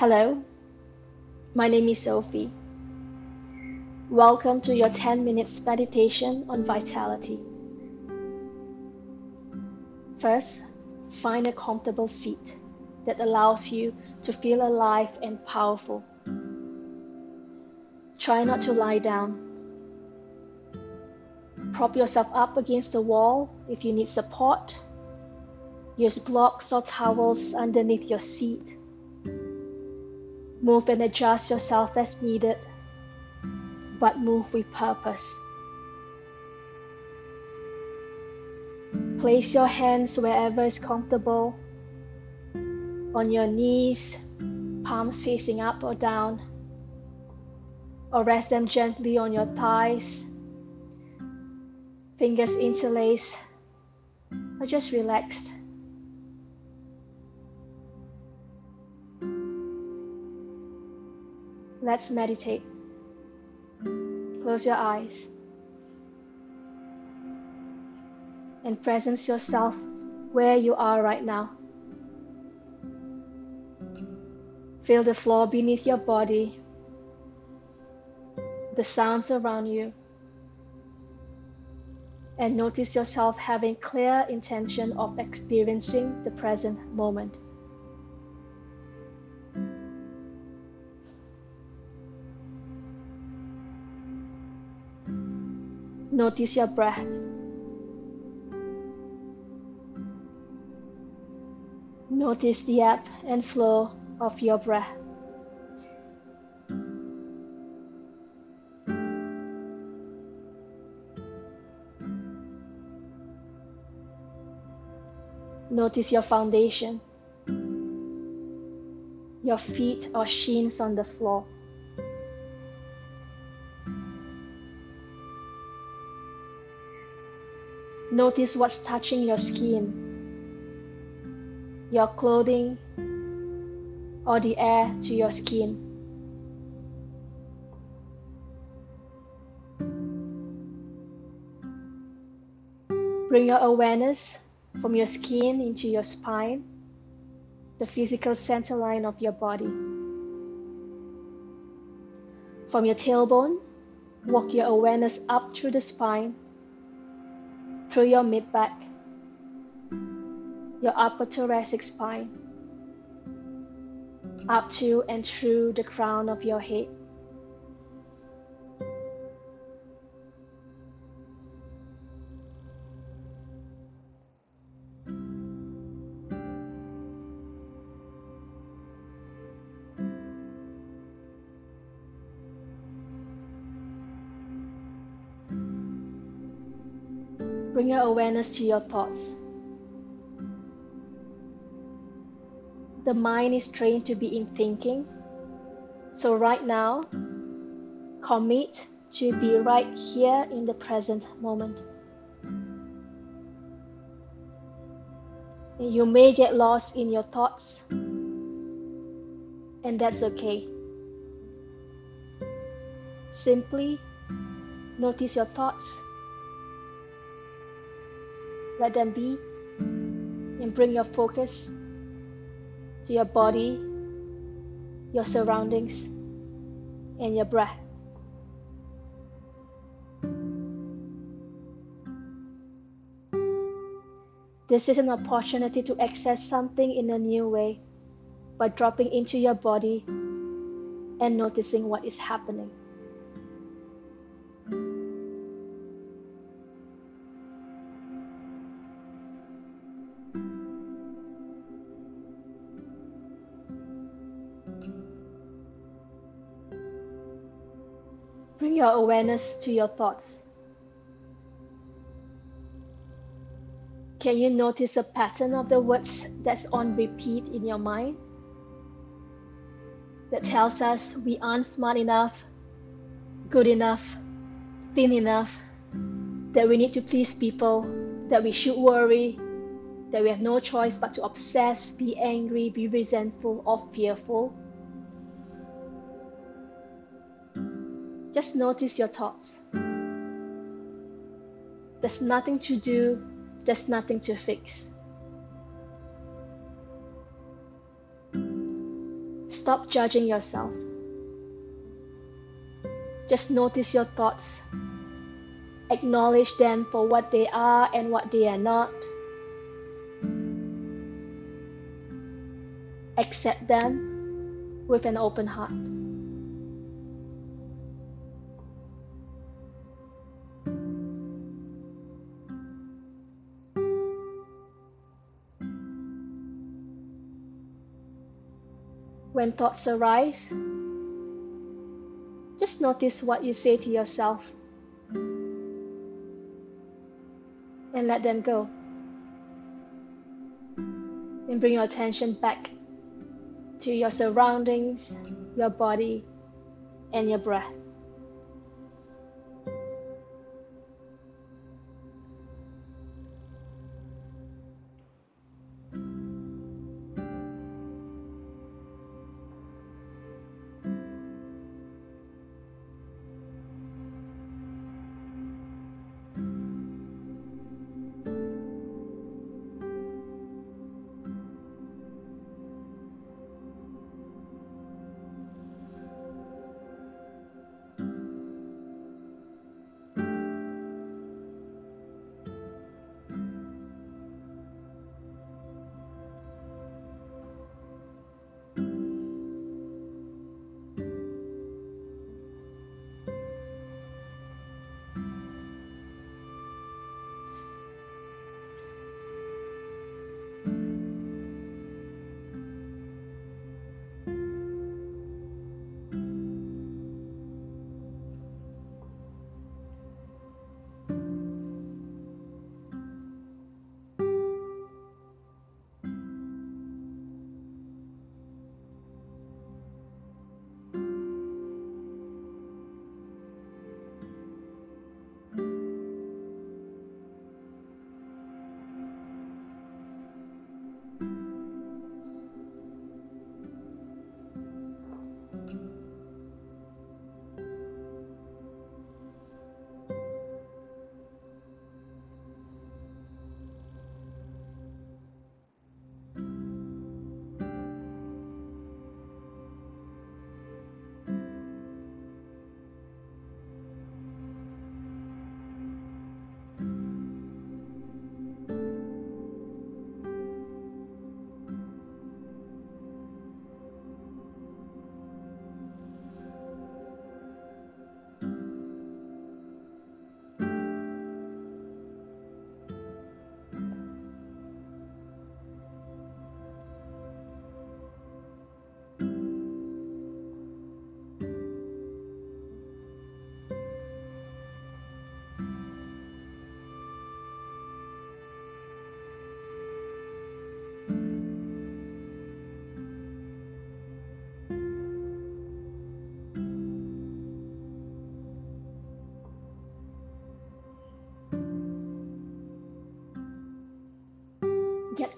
Hello, my name is Sophie. Welcome to your 10 minutes meditation on vitality. First, find a comfortable seat that allows you to feel alive and powerful. Try not to lie down. Prop yourself up against the wall if you need support. Use blocks or towels underneath your seat Move and adjust yourself as needed, but move with purpose. Place your hands wherever is comfortable, on your knees, palms facing up or down, or rest them gently on your thighs, fingers interlaced, or just relaxed. Let's meditate. Close your eyes and presence yourself where you are right now. Feel the floor beneath your body, the sounds around you, and notice yourself having clear intention of experiencing the present moment. Notice your breath. Notice the ebb and flow of your breath. Notice your foundation, your feet or shins on the floor. Notice what's touching your skin, your clothing, or the air to your skin. Bring your awareness from your skin into your spine, the physical center line of your body. From your tailbone, walk your awareness up through the spine through your mid back, your upper thoracic spine, up to and through the crown of your head. Bring your awareness to your thoughts. The mind is trained to be in thinking. So, right now, commit to be right here in the present moment. You may get lost in your thoughts, and that's okay. Simply notice your thoughts let them be and bring your focus to your body, your surroundings, and your breath. This is an opportunity to access something in a new way by dropping into your body and noticing what is happening. Your awareness to your thoughts. Can you notice a pattern of the words that's on repeat in your mind? That tells us we aren't smart enough, good enough, thin enough, that we need to please people, that we should worry, that we have no choice but to obsess, be angry, be resentful, or fearful. Just notice your thoughts. There's nothing to do, there's nothing to fix. Stop judging yourself. Just notice your thoughts. Acknowledge them for what they are and what they are not. Accept them with an open heart. When thoughts arise, just notice what you say to yourself and let them go. And bring your attention back to your surroundings, your body, and your breath.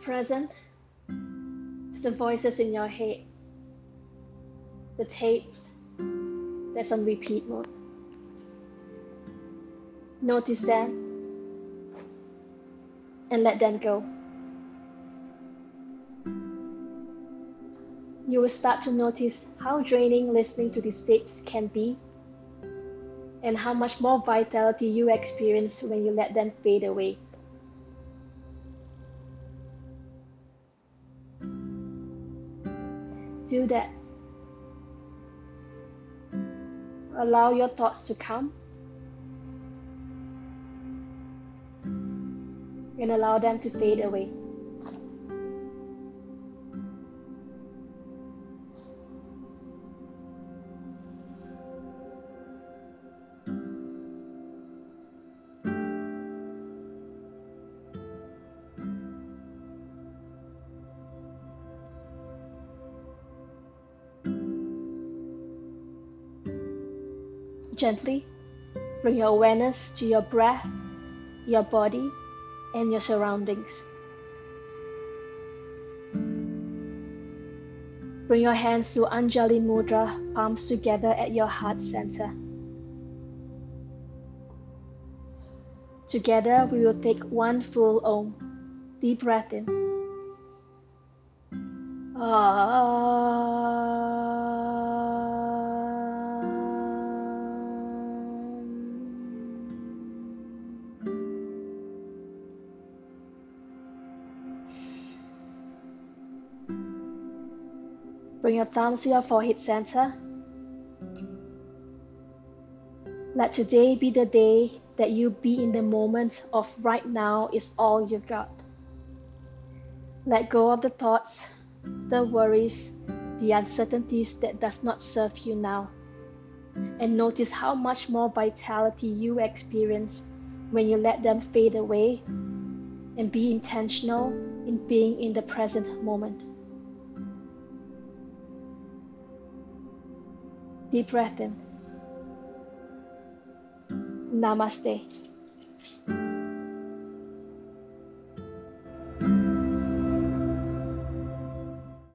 Present to the voices in your head, the tapes that's on repeat mode. Notice them and let them go. You will start to notice how draining listening to these tapes can be and how much more vitality you experience when you let them fade away. Do that. Allow your thoughts to come and allow them to fade away. Gently bring your awareness to your breath, your body, and your surroundings. Bring your hands to Anjali Mudra, palms together at your heart center. Together, we will take one full Om. Deep breath in. Bring your thumbs to your forehead center. Let today be the day that you be in the moment of right now is all you've got. Let go of the thoughts, the worries, the uncertainties that does not serve you now. And notice how much more vitality you experience when you let them fade away and be intentional in being in the present moment. Deep breath in. Namaste.